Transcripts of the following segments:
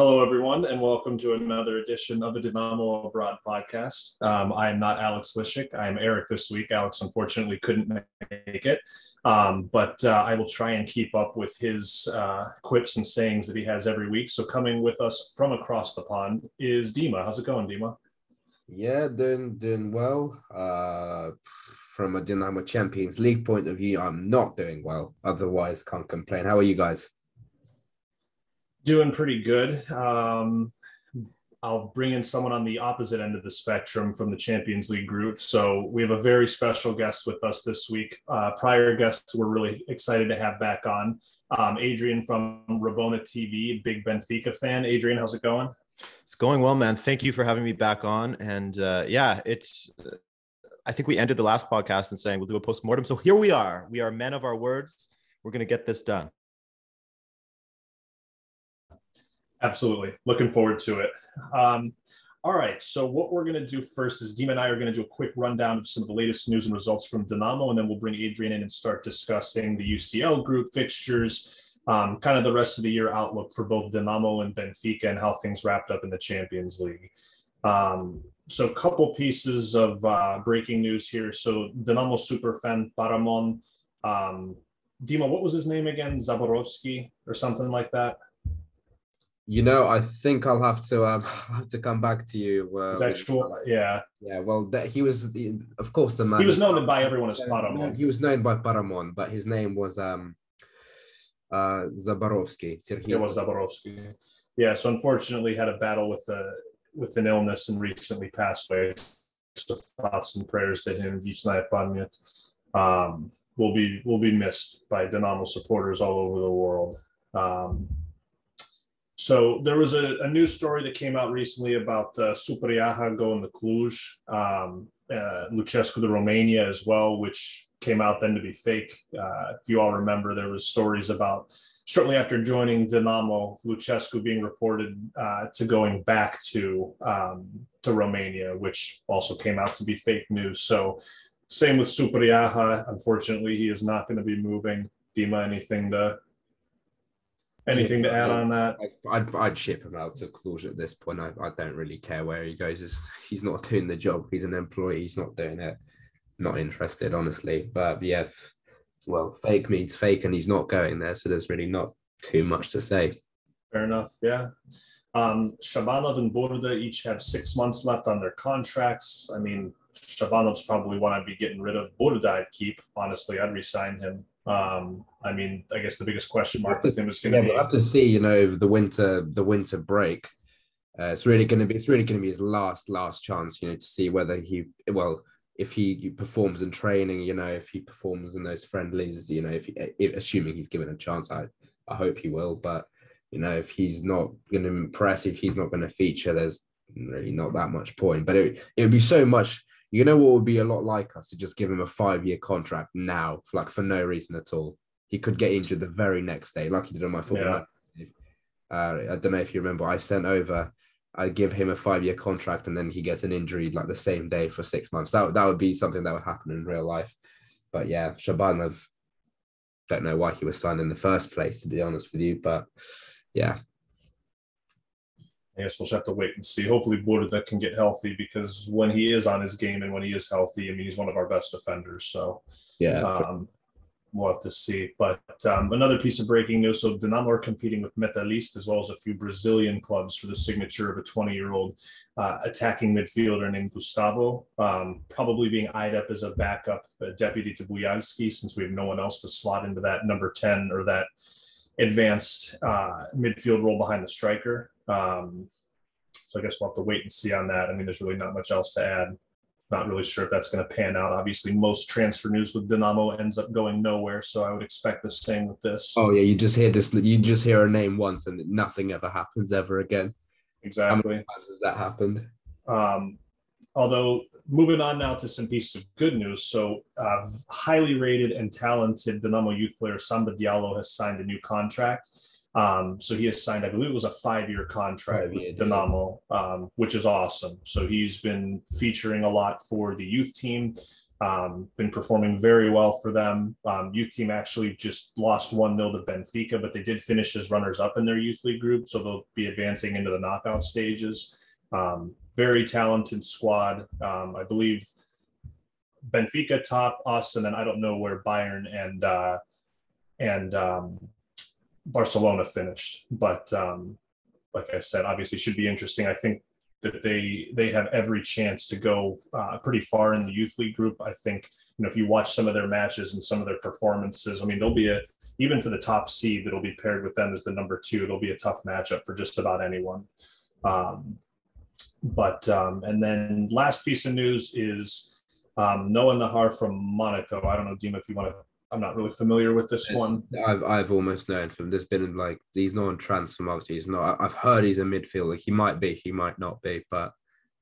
Hello, everyone, and welcome to another edition of the Dynamo Abroad podcast. Um, I am not Alex Lishik. I am Erik this week. Alex unfortunately couldn't make it, um, but uh, I will try and keep up with his uh, quips and sayings that he has every week. So, coming with us from across the pond is Dima. How's it going, Dima? Yeah, doing doing well. Uh, from a Dynamo Champions League point of view, I'm not doing well. Otherwise, can't complain. How are you guys? Doing pretty good. Um, I'll bring in someone on the opposite end of the spectrum from the Champions League group. So we have a very special guest with us this week. Uh, prior guests we're really excited to have back on. Um, Adrian from Rabona TV, big Benfica fan. Adrian, how's it going? It's going well, man. Thank you for having me back on. And uh, yeah, it's. I think we ended the last podcast and saying we'll do a post mortem. So here we are. We are men of our words. We're going to get this done. Absolutely. Looking forward to it. Um, all right. So, what we're going to do first is Dean and I are going to do a quick rundown of some of the latest news and results from Dynamo, and then we'll bring Adrian in and start discussing the UCL group fixtures, um, kind of the rest of the year outlook for both Dynamo and Benfica, and how things wrapped up in the Champions League. Um, so, a couple pieces of uh, breaking news here. So, Dynamo superfan Paramon, um, Dima, what was his name again? Zaborowski or something like that? You know, I think I'll have to um, have to come back to you. Uh, that true? Yeah. Yeah. Well, that, he was, the, of course, the man. He was known by everyone as Paramon. He was known by Paramon, but his name was um, uh, Zaborowski. It was Zaborowski. Yeah. So unfortunately, had a battle with a with an illness and recently passed away. So thoughts and prayers to him. Um, will be will be missed by Dynamo supporters all over the world. Um, so there was a, a news story that came out recently about uh, Supriaha going to Cluj, um, uh, Lucescu to Romania as well, which came out then to be fake. Uh, if you all remember, there was stories about shortly after joining Dinamo, Lucescu being reported uh, to going back to um, to Romania, which also came out to be fake news. So same with Supriaha. Unfortunately, he is not going to be moving. Dima, anything to Anything to add on that? I'd, I'd ship him out to Cluj at this point. I, I don't really care where he goes. He's, he's not doing the job. He's an employee. He's not doing it. Not interested, honestly. But yeah, well, fake means fake, and he's not going there. So there's really not too much to say. Fair enough. Yeah. Um, Shabanov and Burda each have six months left on their contracts. I mean, Shabanov's probably one I'd be getting rid of. Burda I'd keep. Honestly, I'd resign him. Um, I mean, I guess the biggest question mark with him is going to yeah, be. We'll have to see, you know, the winter, the winter break. Uh, it's really going to be, it's really going to be his last, last chance, you know, to see whether he, well, if he performs in training, you know, if he performs in those friendlies, you know, if, he, if assuming he's given a chance, I, I hope he will. But you know, if he's not going to impress, if he's not going to feature, there's really not that much point. But it it would be so much you know what would be a lot like us to just give him a five year contract now, for like for no reason at all. He could get injured the very next day, like he did on my football. Yeah. Uh, I don't know if you remember, I sent over, I give him a five year contract and then he gets an injury like the same day for six months. That, that would be something that would happen in real life. But yeah, Shabanov, don't know why he was signed in the first place, to be honest with you. But yeah, I guess we'll just have to wait and see. Hopefully, Burda can get healthy because when he is on his game and when he is healthy, I mean, he's one of our best defenders. So, yeah, um, we'll have to see. But um, another piece of breaking news: so Dinamo are competing with Metalist as well as a few Brazilian clubs for the signature of a 20-year-old uh, attacking midfielder named Gustavo, um, probably being eyed up as a backup a deputy to Buyalskyi, since we have no one else to slot into that number 10 or that advanced uh, midfield role behind the striker. Um, so I guess we'll have to wait and see on that. I mean, there's really not much else to add. Not really sure if that's going to pan out. Obviously, most transfer news with Dinamo ends up going nowhere, so I would expect the same with this. Oh yeah, you just hear this. You just hear a name once, and nothing ever happens ever again. Exactly. How many times has that happened? Um, although moving on now to some pieces of good news. So, uh, highly rated and talented Dinamo youth player Samba Diallo has signed a new contract. Um, so he has signed, I believe it was a five-year contract with Dinamo, um, which is awesome. So he's been featuring a lot for the youth team. Um, been performing very well for them. Um, youth team actually just lost 1 0 to Benfica, but they did finish as runners up in their youth league group. So they'll be advancing into the knockout stages. Um, very talented squad. Um, I believe Benfica top us, and then I don't know where Bayern and uh, and um, Barcelona finished. But um, like I said, obviously should be interesting. I think that they they have every chance to go uh, pretty far in the youth league group. I think you know if you watch some of their matches and some of their performances, I mean they'll be a even for the top seed that'll be paired with them as the number two. It'll be a tough matchup for just about anyone. Um, but um, and then last piece of news is um, Noah Nahar from Monaco. I don't know, Dima, if you want to I'm not really familiar with this one. I've I've almost known from there's been like he's not on transfer market. He's not. I've heard he's a midfielder. He might be. He might not be. But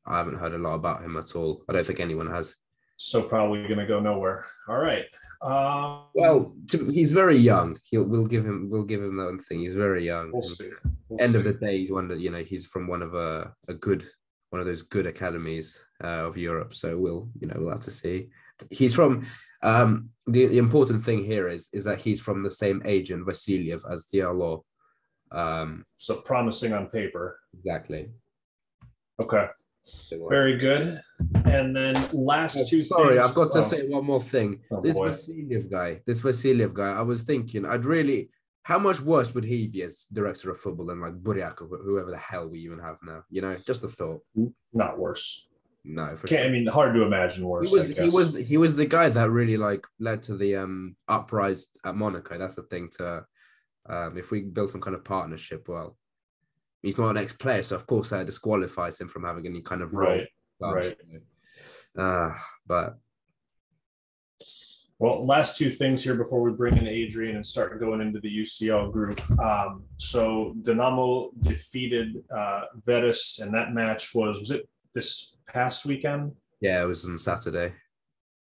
I haven't heard a lot about him at all. I don't think anyone has. So probably going to go nowhere. All right. Um, well, he's very young. He'll we'll give him we'll give him that one thing. He's very young. We'll see. We'll End see. of the day, he's one that you know he's from one of a a good one of those good academies uh, of Europe. So we'll you know we'll have to see he's from um, the, the important thing here is is that he's from the same agent Vasiliev as Diallo. Um, so promising on paper. Exactly. Okay. Very good. And then last oh, two. Sorry, things, I've got to oh. say one more thing. Oh, this boy. Vasiliev guy, this Vasiliev guy, I was thinking, I'd really. How much worse would he be as director of football than like Buryak or whoever the hell we even have now? You know, just a thought. Not worse. No, for sure. I mean, hard to imagine worse. He was, he was he was the guy that really like led to the um uprising at Monaco. That's the thing to um if we build some kind of partnership, well, he's not an ex-player, so of course that disqualifies him from having any kind of role. Right. Right. Uh, but well, last two things here before we bring in Adrian and start going into the UCL group. Um, so Dinamo defeated uh, Veres, and that match was was it this past weekend. Yeah, it was on Saturday.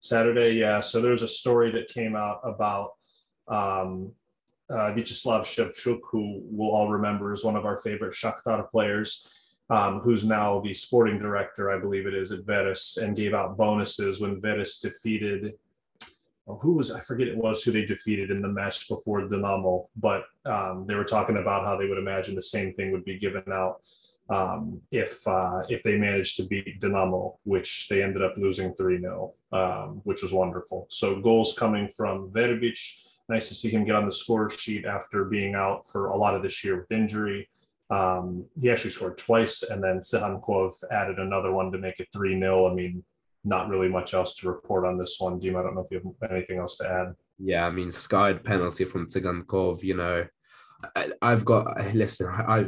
Saturday, yeah. So there's a story that came out about um, uh, Vyacheslav Shevchuk, who we'll all remember is one of our favorite Shakhtar players, um, who's now the sporting director, I believe it is, at Veres, and gave out bonuses when Veres defeated. Well, who was I forget it was who they defeated in the match before Dinamo, but um, they were talking about how they would imagine the same thing would be given out um, if uh, if they managed to beat Dinamo, which they ended up losing 3 0, um, which was wonderful. So goals coming from Verbic. Nice to see him get on the score sheet after being out for a lot of this year with injury. Um, he actually scored twice, and then Tsygankov added another one to make it 3 0. I mean, not really much else to report on this one. Deem, I don't know if you have anything else to add. Yeah, I mean, skied penalty from Tsygankov, you know. I, have got listen. I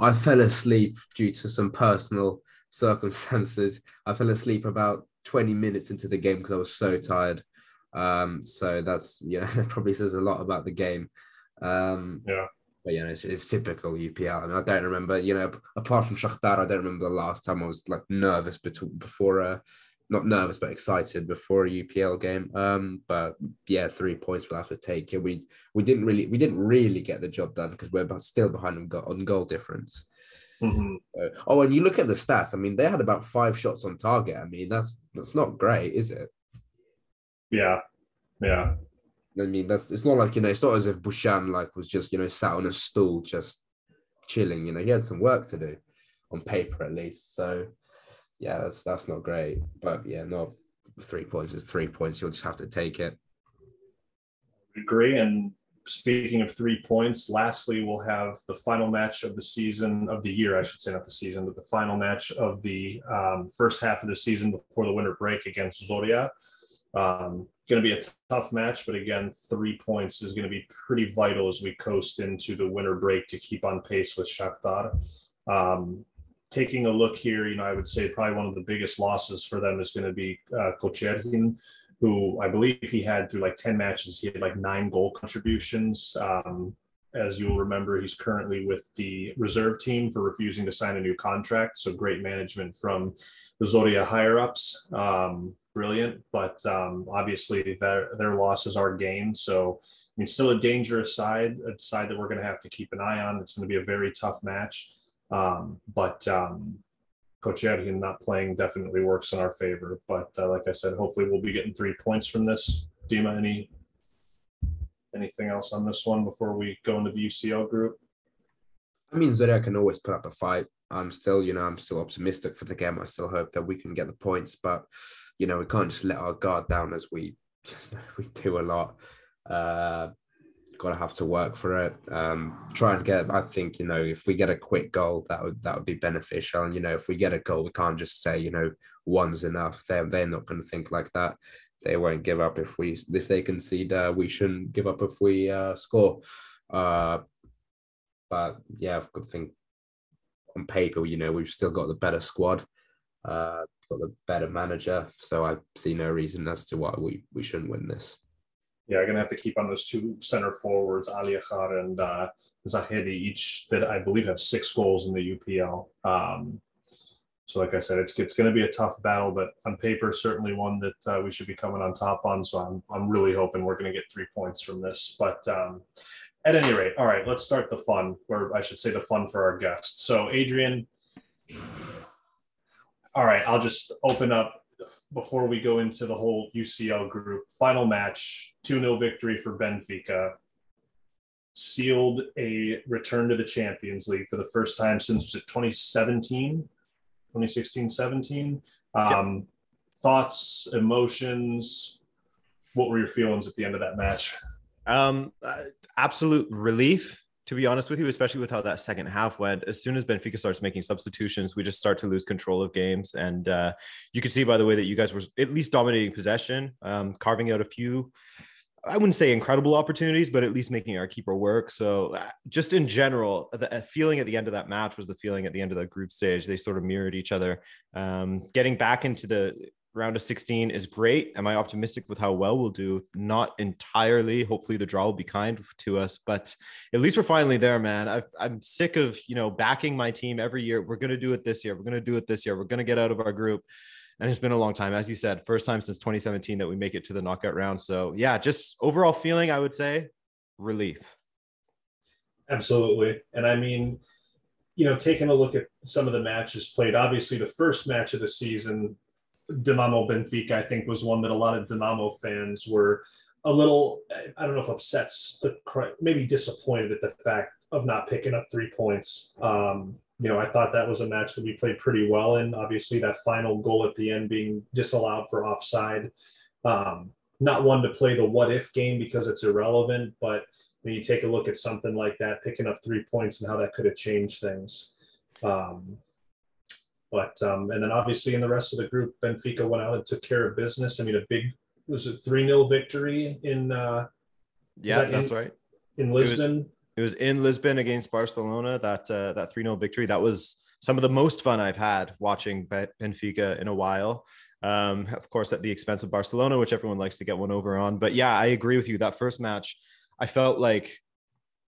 I fell asleep due to some personal circumstances. I fell asleep about 20 minutes into the game because I was so tired. Um, so that's you know that probably says a lot about the game. Um, yeah. But you know, it's, it's typical UPL. I mean, I don't remember. You know, apart from Shakhtar, I don't remember the last time I was like nervous before a not nervous but excited before a UPL game. Um, but yeah, three points we'll have to take. Yeah, we we didn't really we didn't really get the job done because we're still behind on goal, on goal difference. Mm-hmm. So, oh, and you look at the stats. I mean, they had about five shots on target. I mean, that's that's not great, is it? Yeah, yeah. I mean, that's it's not like you know, it's not as if Bushchan like was just you know sat on a stool just chilling. You know, he had some work to do on paper at least. So yeah, that's that's not great. But yeah, no, three points is three points. You'll just have to take it. Agree. And speaking of three points, lastly, we'll have the final match of the season of the year, I should say, not the season, but the final match of the um, first half of the season before the winter break against Zoria. Um, going to be a t- tough match, but again, three points is going to be pretty vital as we coast into the winter break to keep on pace with Shakhtar. Um, taking a look here, you know, I would say probably one of the biggest losses for them is going to be uh, Kochergin, who I believe he had through like 10 matches, he had like nine goal contributions. Um, as you'll remember, he's currently with the reserve team for refusing to sign a new contract. So great management from the Zoria higher ups. Um, brilliant, but um, obviously their, their losses are gained. So, I mean, still a dangerous side, a side that we're going to have to keep an eye on. It's going to be a very tough match. Um, but um, Kochergin not playing definitely works in our favor. But uh, like I said, hopefully we'll be getting three points from this. Dima, any anything else on this one before we go into the UCL group? I mean, Zoria can always put up a fight. I'm still, you know, I'm still optimistic for the game. I still hope that we can get the points, but you know, we can't just let our guard down as we we do a lot. Uh, got to have to work for it. Um, try and get. I think you know, if we get a quick goal, that would that would be beneficial. And you know, if we get a goal, we can't just say you know one's enough. They're they're not going to think like that. They won't give up if we if they concede. Uh, we shouldn't give up if we uh, score. Uh, but yeah, I think on paper, you know, we've still got the better squad, uh, got the better manager. So I see no reason as to why we, we shouldn't win this. Yeah, I'm gonna have to keep on those two center forwards, Allahyar and uh, Zahedi, each that I believe have six goals in the UPL. Um, so, like I said, it's it's going to be a tough battle, but on paper, certainly one that uh, we should be coming on top on. So, I'm I'm really hoping we're going to get three points from this. But um, at any rate, all right, let's start the fun, or I should say the fun for our guests. So, Adrian, all right, I'll just open up before we go into the whole UCL group. Final match 2 0 victory for Benfica. Sealed a return to the Champions League for the first time since 2017, 2016 17. Um, yep. Thoughts, emotions, what were your feelings at the end of that match? Um, uh, absolute relief, to be honest with you, especially with how that second half went. As soon as Benfica starts making substitutions, we just start to lose control of games. And uh, you can see by the way that you guys were at least dominating possession, um, carving out a few. I wouldn't say incredible opportunities, but at least making our keeper work. So, uh, just in general, the feeling at the end of that match was the feeling at the end of the group stage. They sort of mirrored each other. Um, getting back into the round of 16 is great. Am I optimistic with how well we'll do? Not entirely. Hopefully the draw will be kind to us, but at least we're finally there, man. i am sick of, you know, backing my team every year. We're going to do it this year. We're going to do it this year. We're going to get out of our group. And it's been a long time. As you said, first time since 2017 that we make it to the knockout round. So yeah, just overall feeling, I would say relief. Absolutely. And I mean, you know, taking a look at some of the matches played, obviously the first match of the season Dinamo Benfica, I think, was one that a lot of Dinamo fans were a little, I don't know if upset, maybe disappointed at the fact of not picking up three points. Um, you know, I thought that was a match that we played pretty well in. Obviously, that final goal at the end being disallowed for offside. Um, not one to play the what if game because it's irrelevant, but when you take a look at something like that, picking up three points and how that could have changed things. Um, but um, and then obviously in the rest of the group, Benfica went out and took care of business. I mean, a big was it three 0 victory in. Uh, yeah, that that's in, right. In Lisbon. It was, it was, in Lisbon against Barcelona. That uh, that three 0 victory. That was some of the most fun I've had watching Benfica in a while. Um, of course, at the expense of Barcelona, which everyone likes to get one over on. But yeah, I agree with you. That first match, I felt like,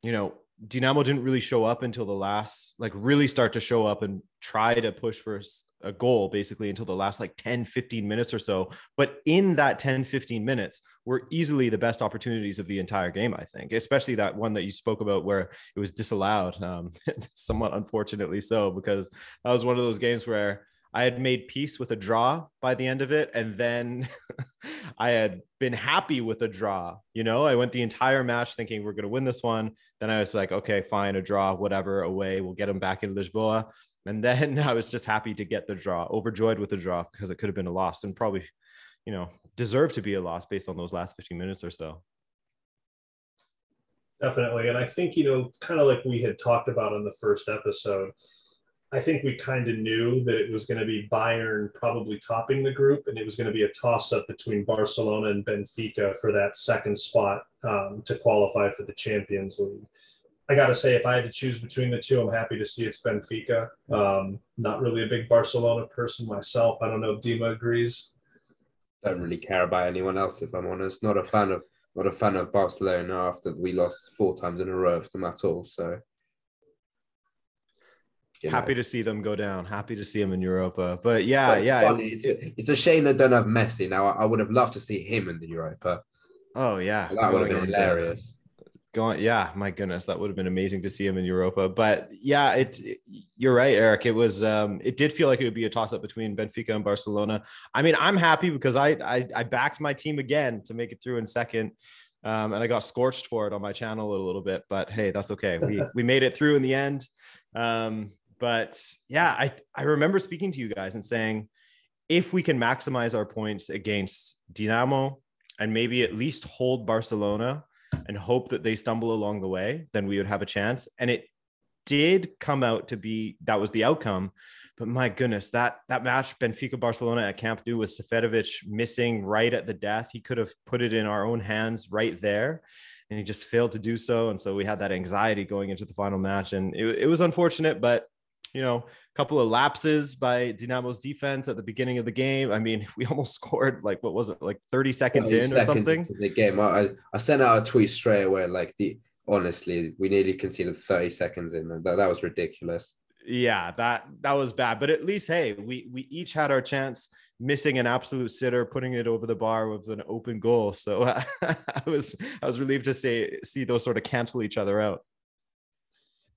you know, Dinamo didn't really show up until the last, like really start to show up and try to push for a goal basically until the last like 10, 15 minutes or so. But in that 10, 15 minutes were easily the best opportunities of the entire game, I think, especially that one that you spoke about where it was disallowed, um, somewhat unfortunately so, because that was one of those games where I had made peace with a draw by the end of it. And then I had been happy with a draw. You know, I went the entire match thinking we're going to win this one. Then I was like, okay, fine, a draw, whatever, away. We'll get them back in Lisboa. And then I was just happy to get the draw, overjoyed with the draw because it could have been a loss and probably, you know, deserved to be a loss based on those last 15 minutes or so. Definitely. And I think, you know, kind of like we had talked about in the first episode, I think we kind of knew that it was going to be Bayern probably topping the group, and it was going to be a toss up between Barcelona and Benfica for that second spot um, to qualify for the Champions League. I got to say, if I had to choose between the two, I'm happy to see it's Benfica. Um, not really a big Barcelona person myself. I don't know if Dima agrees. Don't really care about anyone else, if I'm honest. Not a fan of not a fan of Barcelona after we lost four times in a row of them at all. So happy know. to see them go down. Happy to see them in Europa. But yeah, but yeah. It's, it's, a shame they don't have Messi. Now, I would have loved to see him in the Europa. Oh, yeah. That would have been hilarious. going yeah my goodness that would have been amazing to see him in europa but yeah it, it, you're right erik it was um it did feel like it would be a toss up between benfica and barcelona i mean i'm happy because I, I i backed my team again to make it through in second um and i got scorched for it on my channel a little bit but hey that's okay we we made it through in the end um but yeah i i remember speaking to you guys and saying if we can maximize our points against dinamo and maybe at least hold barcelona and hope that they stumble along the way, then we would have a chance. And it did come out to be that was the outcome. But my goodness, that that match, Benfica Barcelona at Camp Nou with Seferovic missing right at the death, he could have put it in our own hands right there. And he just failed to do so. And so we had that anxiety going into the final match. And it, it was unfortunate, but you know, a couple of lapses by Dinamo's defense at the beginning of the game. I mean, we almost scored like what was it, like 30 seconds 30 in seconds or something? the game. I, I sent out a tweet straight away, like the honestly, we nearly conceded 30 seconds in. That, that was ridiculous. Yeah, that that was bad. But at least hey, we we each had our chance missing an absolute sitter, putting it over the bar with an open goal. So uh, I was I was relieved to say see those sort of cancel each other out.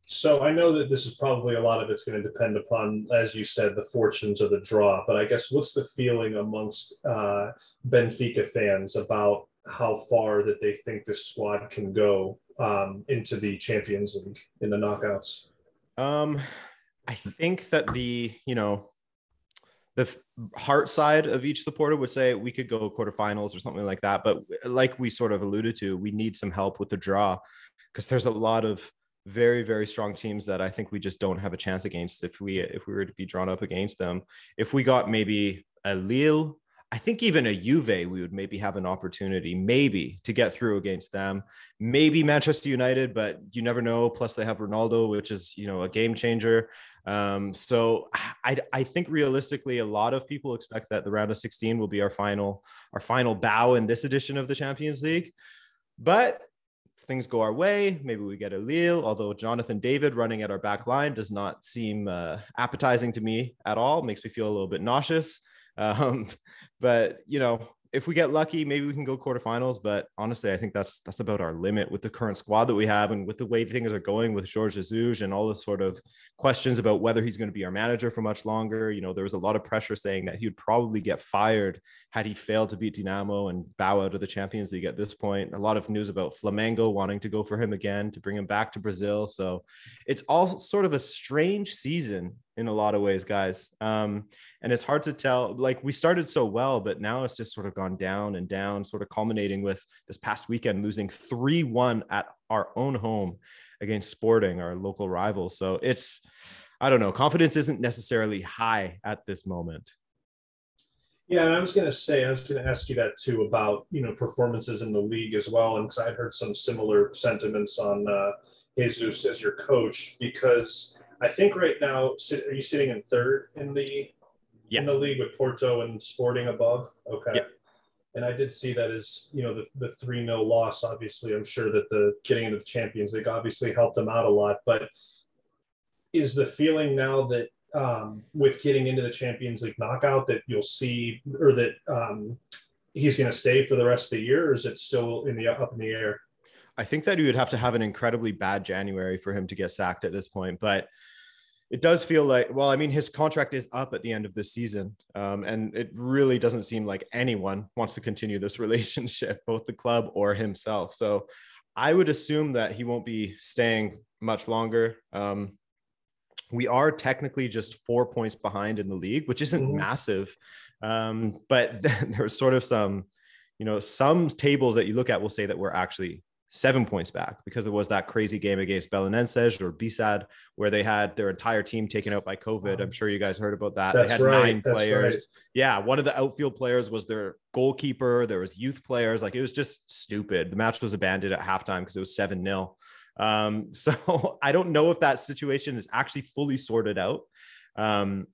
So I know that this is probably a lot of it's going to depend upon, as you said, the fortunes of the draw. But I guess what's the feeling amongst uh, Benfica fans about how far that they think this squad can go um, into the Champions League in the knockouts? Um, I think that the you know the heart side of each supporter would say we could go quarterfinals or something like that. But like we sort of alluded to, we need some help with the draw because there's a lot of very very strong teams that I think we just don't have a chance against if we if we were to be drawn up against them. If we got maybe a Lille, I think even a Juve, we would maybe have an opportunity, maybe to get through against them. Maybe Manchester United, but you never know. Plus, they have Ronaldo, which is you know a game changer. Um, so I I think realistically, a lot of people expect that the round of 16 will be our final our final bow in this edition of the Champions League. But things go our way, maybe we get a Lille, although Jonathan David running at our back line does not seem uh, appetizing to me at all. Makes me feel a little bit nauseous. Um, but, you know, if we get lucky, maybe we can go quarterfinals. But honestly, I think that's that's about our limit with the current squad that we have and with the way things are going with Jorge Jesus and all the sort of questions about whether he's going to be our manager for much longer. You know, there was a lot of pressure saying that he would probably get fired had he failed to beat Dinamo and bow out of the Champions League at this point. A lot of news about Flamengo wanting to go for him again to bring him back to Brazil. So it's all sort of a strange season in a lot of ways, guys. Um, and it's hard to tell. Like we started so well, but now it's just sort of gone down and down, sort of culminating with this past weekend losing 3 1 at our own home against Sporting, our local rival. So it's, I don't know, confidence isn't necessarily high at this moment. Yeah, and I was going to say, I was going to ask you that too about you know performances in the league as well, and because I heard some similar sentiments on uh, Jesus as your coach, because I think right now, are you sitting in third in the yeah. in the league with Porto and Sporting above? Okay. Yeah. And I did see that as you know the the three 0 loss. Obviously, I'm sure that the getting into the Champions League obviously helped them out a lot. But is the feeling now that um, with getting into the Champions League knockout that you'll see, or that um, he's going to stay for the rest of the year, or is it still in the up in the air? I think that he would have to have an incredibly bad January for him to get sacked at this point. But it does feel like, well, I mean, his contract is up at the end of this season. Um, and it really doesn't seem like anyone wants to continue this relationship, both the club or himself. So I would assume that he won't be staying much longer. Um, we are technically just four points behind in the league, which isn't mm-hmm. massive. Um, but there's sort of some, you know, some tables that you look at will say that we're actually seven points back because there was that crazy game against Belenenses or Bisad where they had their entire team taken out by COVID. I'm sure you guys heard about that. That's they had right. nine That's players. Right. Yeah, one of the outfield players was their goalkeeper. There was youth players. Like it was just stupid. The match was abandoned at halftime because it was seven nil. um, So I don't know if that situation is actually fully sorted out. Um,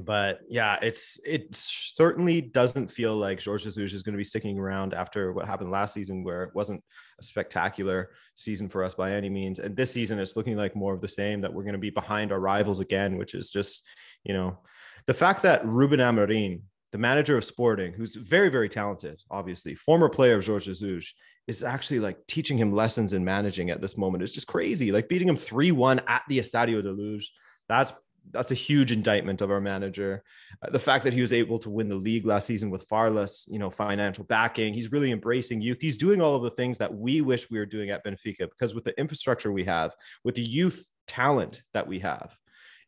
but yeah, it's it certainly doesn't feel like Jorge Jesus is going to be sticking around after what happened last season, where it wasn't a spectacular season for us by any means. And this season, it's looking like more of the same. That we're going to be behind our rivals again, which is just you know the fact that Ruben Amorim the manager of Sporting, who's very, very talented, obviously, former player of Jorge Jesus, is actually like teaching him lessons in managing at this moment. It's just crazy. Like beating him 3 1 at the Estadio de Luz. That's that's a huge indictment of our manager. Uh, the fact that he was able to win the league last season with far less, you know, financial backing. He's really embracing youth. He's doing all of the things that we wish we were doing at Benfica because with the infrastructure we have, with the youth talent that we have,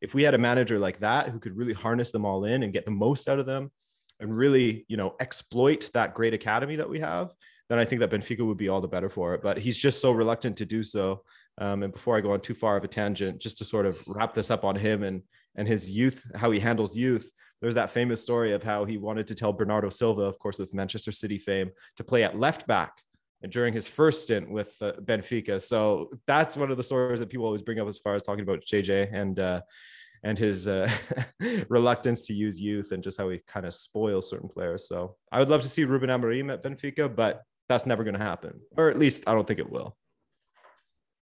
if we had a manager like that who could really harness them all in and get the most out of them and really, you know, exploit that great academy that we have, then I think that Benfica would be all the better for it. But he's just so reluctant to do so. Um, and before I go on too far of a tangent, just to sort of wrap this up on him and and his youth, how he handles youth. There's that famous story of how he wanted to tell Bernardo Silva, of course, with Manchester City fame, to play at left back during his first stint with uh, Benfica. So that's one of the stories that people always bring up as far as talking about JJ and uh, and his uh, reluctance to use youth and just how he kind of spoils certain players. So I would love to see Ruben Amorim at Benfica, but that's never going to happen, or at least I don't think it will.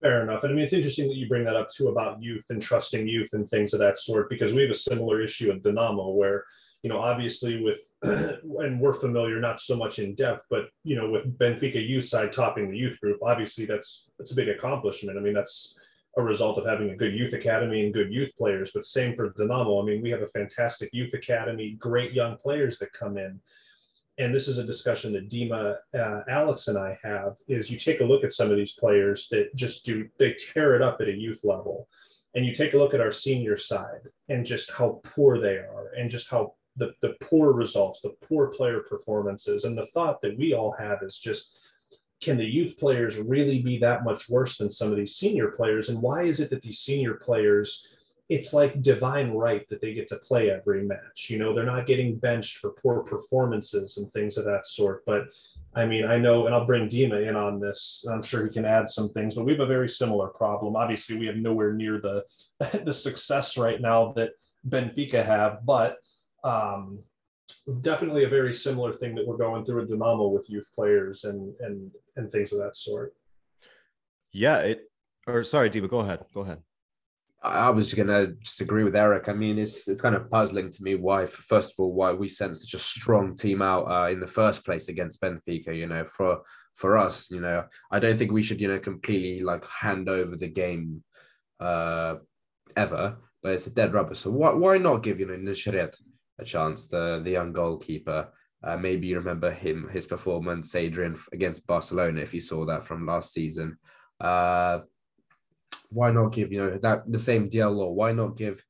Fair enough. And I mean, it's interesting that you bring that up too about youth and trusting youth and things of that sort, because we have a similar issue at Dinamo where, you know, obviously with, and we're familiar not so much in depth, but, you know, with Benfica youth side topping the youth group, obviously that's, that's a big accomplishment. I mean, that's a result of having a good youth academy and good youth players, but same for Dinamo. I mean, we have a fantastic youth academy, great young players that come in and this is a discussion that Dima, uh, Alex, and I have, is you take a look at some of these players that just do, they tear it up at a youth level. And you take a look at our senior side and just how poor they are and just how the, the poor results, the poor player performances. And the thought that we all have is just, can the youth players really be that much worse than some of these senior players? And why is it that these senior players, it's like divine right that they get to play every match. You know, they're not getting benched for poor performances and things of that sort. But I mean, I know, and I'll bring Dima in on this. I'm sure he can add some things, but we have a very similar problem. Obviously, we have nowhere near the the success right now that Benfica have, but um, definitely a very similar thing that we're going through at Dinamo with youth players and and and things of that sort. Yeah, it. Or sorry, Dima, go ahead. Go ahead. I was going to just agree with Erik. I mean, it's it's kind of puzzling to me why, first of all, why we sent such a strong team out uh, in the first place against Benfica. You know, for for us, you know, I don't think we should, you know, completely like hand over the game uh, ever. But it's a dead rubber. So why why not give you know Neshcheret a chance, the the young goalkeeper? Uh, maybe you remember him, his performance, Adrian against Barcelona, if you saw that from last season. Uh, why not give you know that the same Diallo? Why not give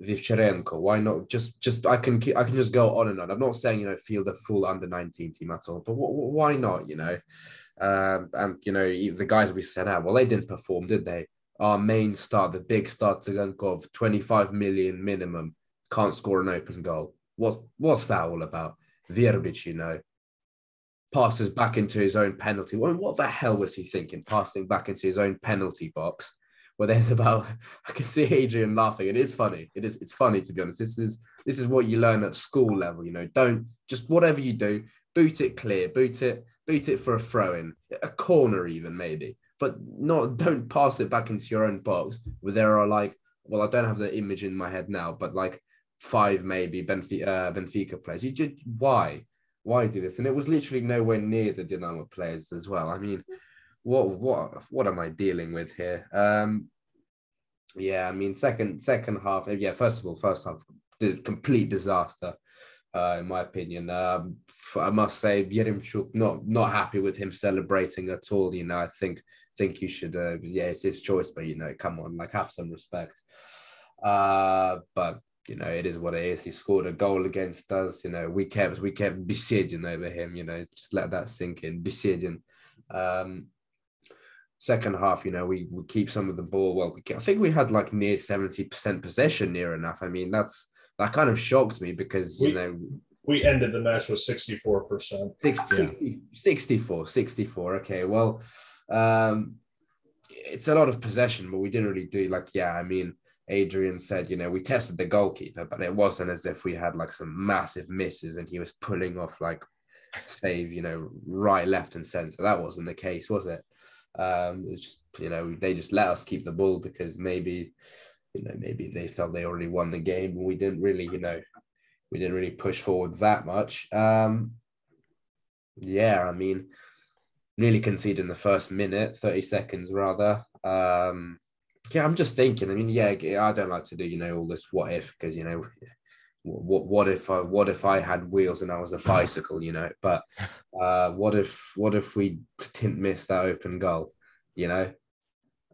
Vivcharenko? Why not just just I can keep, I can just go on and on. I'm not saying you know field a full under 19 team at all, but why not? You know, um, and you know the guys we sent out. Well, they didn't perform, did they? Our main star, the big star, Tsygankov, 25 million minimum, can't score an open goal. What what's that all about? Verbic, you know, passes back into his own penalty. What, what the hell was he thinking? Passing back into his own penalty box, where there's about I can see Adrian laughing. It is funny. It is. It's funny to be honest. This is this is what you learn at school level. You know, don't just whatever you do, boot it clear, boot it, boot it for a throw in, a corner even maybe, but not don't pass it back into your own box where there are like well I don't have the image in my head now, but like five maybe Benfica, uh, Benfica players. You just why why do this? And it was literally nowhere near the Dinamo players as well. I mean, what what what am I dealing with here? Um, yeah, I mean, second second half. Yeah, first of all, first half, complete disaster, uh, in my opinion. Um, I must say, Yaremchuk, not not happy with him celebrating at all. You know, I think think you should. Uh, yeah, it's his choice, but you know, come on, like have some respect. Uh, but you know, it is what it is. He scored a goal against us. You know, we kept we kept besieging over him. You know, just let that sink in. Besieging. Um, second half, you know, we, we keep some of the ball. Well, we, I think we had like near seventy percent possession, near enough. I mean, that's that kind of shocked me because you we, know we ended the match with sixty four percent. 64, 64. Okay, well, um, it's a lot of possession, but we didn't really do like yeah. I mean Adrian said, you know, we tested the goalkeeper, but it wasn't as if we had like some massive misses and he was pulling off like save, you know, right, left, and centre. That wasn't the case, was it? Um, it was just, you know, they just let us keep the ball because maybe, you know, maybe they felt they already won the game and we didn't really, you know, we didn't really push forward that much. Um, yeah, I mean, nearly conceded in the first minute, 30 seconds rather. Um, yeah, I'm just thinking. I mean, yeah, I don't like to do, you know, all this what if because you know, what what if I what if I had wheels and I was a bicycle, you know? But uh, what if what if we didn't miss that open goal, you know?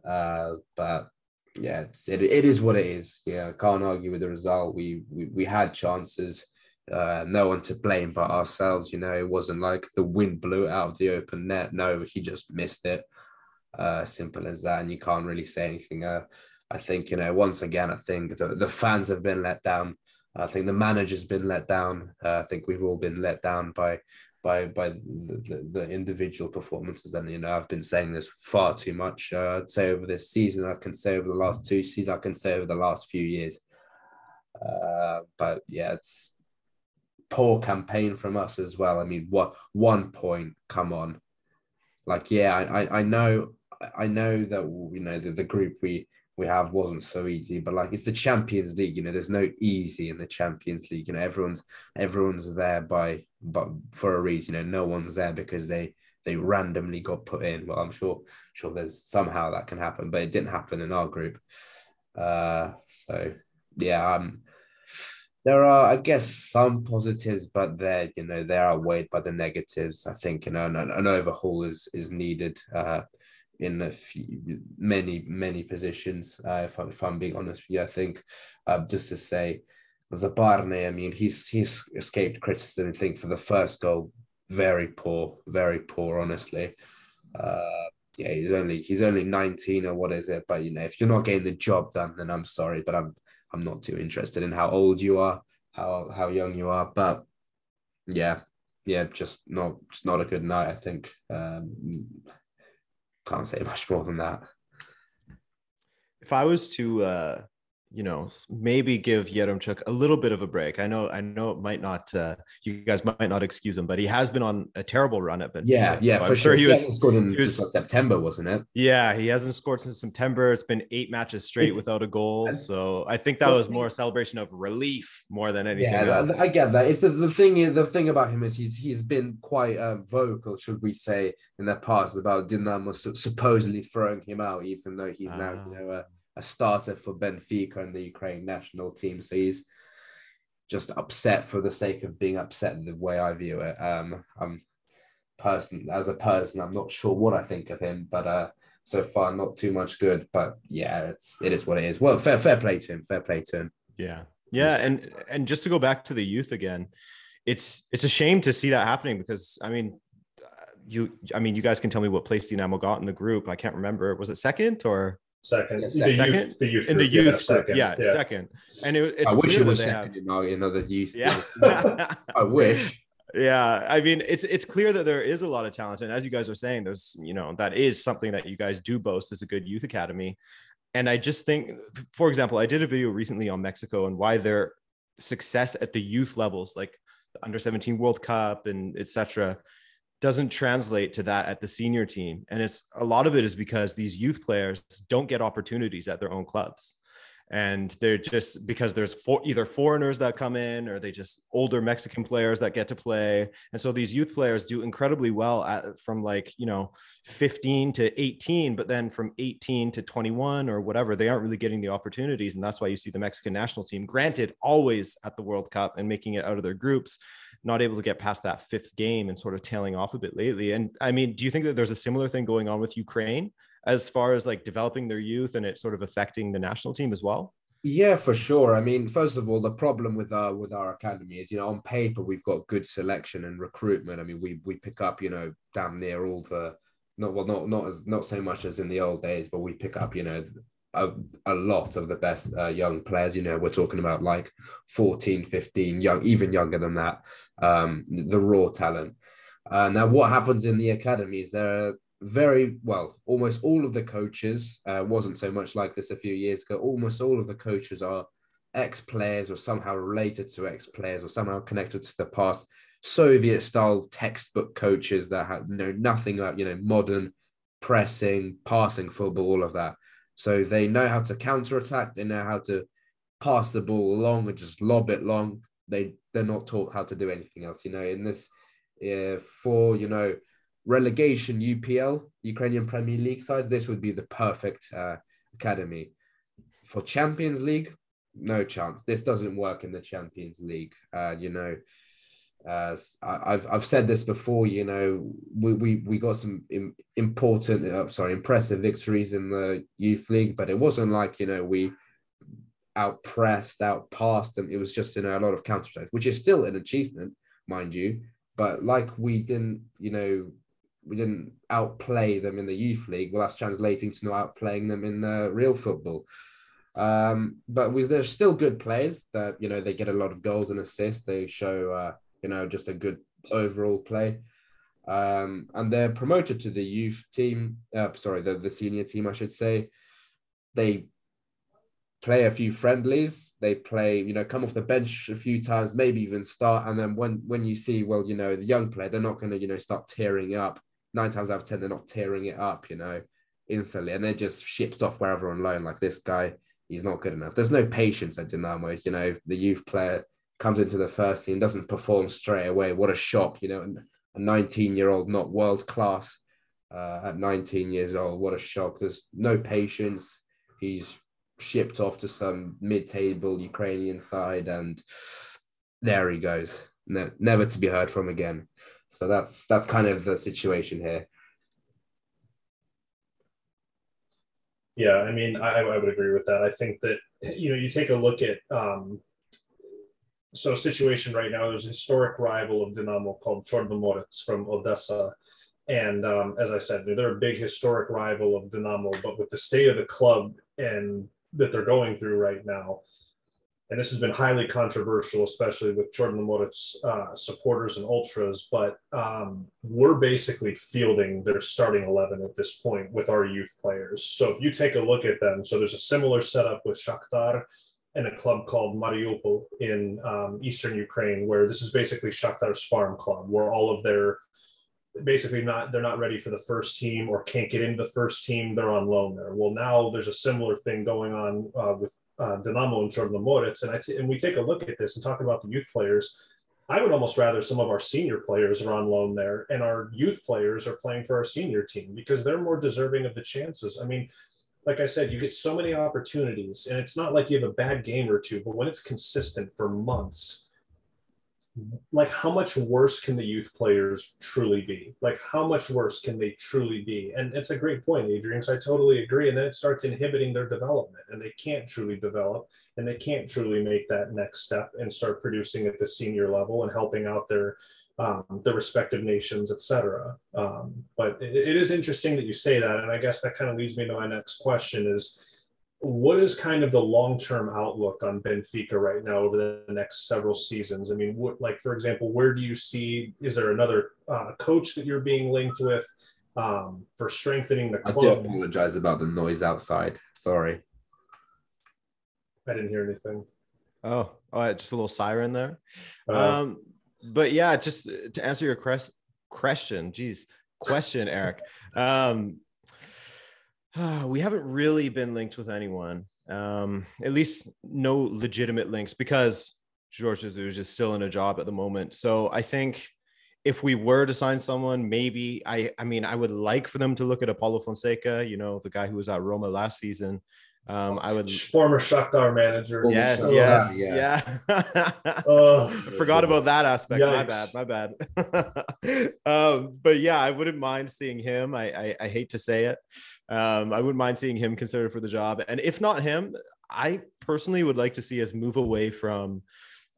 Uh, but yeah, it's, it, it is what it is. Yeah, I can't argue with the result. We we, we had chances. Uh, no one to blame but ourselves. You know, it wasn't like the wind blew out of the open net. No, he just missed it. Uh, simple as that, and you can't really say anything. Uh, I think you know once again, I think the, the fans have been let down. I think the manager's been let down. Uh, I think we've all been let down by by by the, the, the, individual performances. And you know, I've been saying this far too much. Uh, I'd say over this season, I can say over the last two seasons, I can say over the last few years. Uh, but yeah, it's poor campaign from us as well. I mean, what one point? Come on, like yeah, I I, I know I know that you know the, the group we we have wasn't so easy, but like it's the Champions League, you know, there's no easy in the Champions League. You know, everyone's everyone's there by but for a reason. You know, no one's there because they they randomly got put in. Well, I'm sure sure there's somehow that can happen, but it didn't happen in our group. Uh, so yeah, um, there are I guess some positives, but they're you know they are weighed by the negatives. I think you know an, an overhaul is is needed. Uh, in a few, many many positions. Uh, if, I, if I'm being honest with you, I think uh, just to say, Zabarnyi, I mean, he's he's escaped criticism. I think for the first goal, very poor, very poor, honestly. Uh, yeah, he's only he's only 19 or what is it? But you know, if you're not getting the job done, then I'm sorry, but I'm I'm not too interested in how old you are, how how young you are. But yeah, yeah, just not just not a good night. I think. Um, can't say much more than that. If I was to, uh, you know, maybe give Yaremchuk a little bit of a break. I know, I know it might not, uh, you guys might not excuse him, but he has been on a terrible run at Benfica. Yeah, yeah, so for I'm sure. He, he was scored in was, September, wasn't it? Yeah, he hasn't scored since September. It's been eight matches straight it's, without a goal. So I think that was more a celebration of relief more than anything. Yeah, else. I get that. It's the, the thing. The thing about him is he's he's been quite uh, vocal, should we say, in the past about Dinamo supposedly throwing him out, even though he's now you ah. know. A starter for Benfica and the Ukraine national team. So he's just upset for the sake of being upset in the way I view it. Um, I'm person as a person, I'm not sure what I think of him, but uh, so far not too much good. But yeah, it's it is what it is. Well, fair fair play to him. Fair play to him. Yeah, yeah, and and just to go back to the youth again, it's it's a shame to see that happening because I mean. You, I mean, you guys can tell me what place Dinamo got in the group. I can't remember. Was it second or Second, the youth, the youth in the youth yeah, second. Yeah, yeah, second. And it, it's I wish it was second have... in another youth. Yeah, I wish. Yeah, I mean, it's it's clear that there is a lot of talent, and as you guys are saying, there's you know that is something that you guys do boast as a good youth academy. And I just think, for example, I did a video recently on Mexico and why their success at the youth levels, like the under 17 World Cup and etc doesn't translate to that at the senior team. And it's a lot of it is because these youth players don't get opportunities at their own clubs and they're just because there's for, either foreigners that come in or they just older mexican players that get to play. And so these youth players do incredibly well at from like you know 15 to 18 but then from 18 to 21 or whatever they aren't really getting the opportunities. And that's why you see the mexican national team granted always at the world cup and making it out of their groups not able to get past that fifth game and sort of tailing off a bit lately. And i mean do you think that there's a similar thing going on with ukraine as far as like developing their youth and it sort of affecting the national team as well? Yeah, for sure. I mean, first of all, the problem with our with our academy is, you know, on paper we've got good selection and recruitment. I mean, we we pick up, you know, damn near all the not well, not not as not so much as in the old days, but we pick up, you know, a, a lot of the best uh, young players. You know, we're talking about like 14, 15, young, even younger than that. Um, the raw talent. Uh, now, what happens in the academy is There very well almost all of the coaches uh, wasn't so much like this a few years ago. Almost all of the coaches are ex-players or somehow related to ex-players or somehow connected to the past soviet style textbook coaches that had know nothing about you know modern pressing passing football all of that. So they know how to counter attack they know how to pass the ball along and just lob it long. They they're not taught how to do anything else. You know, in this uh, for you know relegation UPL Ukrainian Premier League sides, this would be the perfect uh, academy. For Champions League, no chance. This doesn't work in the Champions League. Uh, you know, I've I've said this before. You know, we we, we got some important, uh, sorry, impressive victories in the youth league, but it wasn't like you know we outpressed, outpassed them. It was just you know a lot of counter attacks, which is still an achievement, mind you. But like we didn't, you know, we didn't outplay them in the youth league. Well, that's translating to not outplaying them in the real football. Um, but with, they're still good players that you know they get a lot of goals and assists. They show uh, you know just a good overall play. Um, and they're promoted to the youth team. Uh, sorry, the the senior team, I should say. They play a few friendlies. They play, you know, come off the bench a few times, maybe even start. And then when when you see, well, you know, the young player, they're not going to, you know, start tearing up. Nine times out of ten, they're not tearing it up, you know, instantly, and they're just shipped off wherever on loan. Like this guy, he's not good enough. There's no patience at Dynamo. You know, the youth player comes into the first team, doesn't perform straight away. What a shock, you know, a 19 year old, not world class uh, at 19 years old. What a shock. There's no patience. He's shipped off to some mid-table Ukrainian side, and there he goes, ne- never to be heard from again. So that's that's kind of the situation here. Yeah, I mean, I, I would agree with that. I think that you know, you take a look at um, so situation right now. There's a historic rival of Dynamo called Chornomorets from Odessa. And um, as I said, they're a big historic rival of Dynamo, but with the state of the club and that they're going through right now. And this has been highly controversial, especially with Chornomorets uh, supporters and ultras. But um, we're basically fielding their starting 11 at this point with our youth players. So if you take a look at them, so there's a similar setup with Shakhtar and a club called Mariupol in um, eastern Ukraine, where this is basically Shakhtar's farm club, where all of their basically not they're not ready for the first team or can't get into the first team they're on loan there. Well now there's a similar thing going on uh, with uh, Dynamo and Chornomorets and I t- and we take a look at this and talk about the youth players. I would almost rather some of our senior players are on loan there and our youth players are playing for our senior team because they're more deserving of the chances. I mean like I said, you get so many opportunities, and it's not like you have a bad game or two, but when it's consistent for months, like how much worse can the youth players truly be? Like how much worse can they truly be? And it's a great point adrian so i totally agree. And then it starts inhibiting their development and they can't truly develop and they can't truly make that next step and start producing at the senior level and helping out their um, the respective nations etc um, but it, it is interesting that you say that and i guess that kind of leads me to my next question is what is kind of the long-term outlook on Benfica right now over the next several seasons? I mean, what, like for example, where do you see? Is there another uh, coach that you're being linked with um, for strengthening the club? I do apologize about the noise outside. Sorry, I didn't hear anything. Oh, oh, just a little siren there. Uh, um, but yeah, just to answer your question, geez, question, Erik. Um, we haven't really been linked with anyone. Um, at least no legitimate links because Jorge Jesus is still in a job at the moment. So I think if we were to sign someone, maybe I I mean I would like for them to look at Paulo Fonseca, you know, the guy who was at Roma last season. Um, I would former Shakhtar manager. Yes, yes, yeah. yeah. uh, Forgot about that aspect. Yikes. My bad, my bad. um, but yeah, I wouldn't mind seeing him. I, I, I hate to say it. Um, I wouldn't mind seeing him considered for the job. And if not him, I personally would like to see us move away from.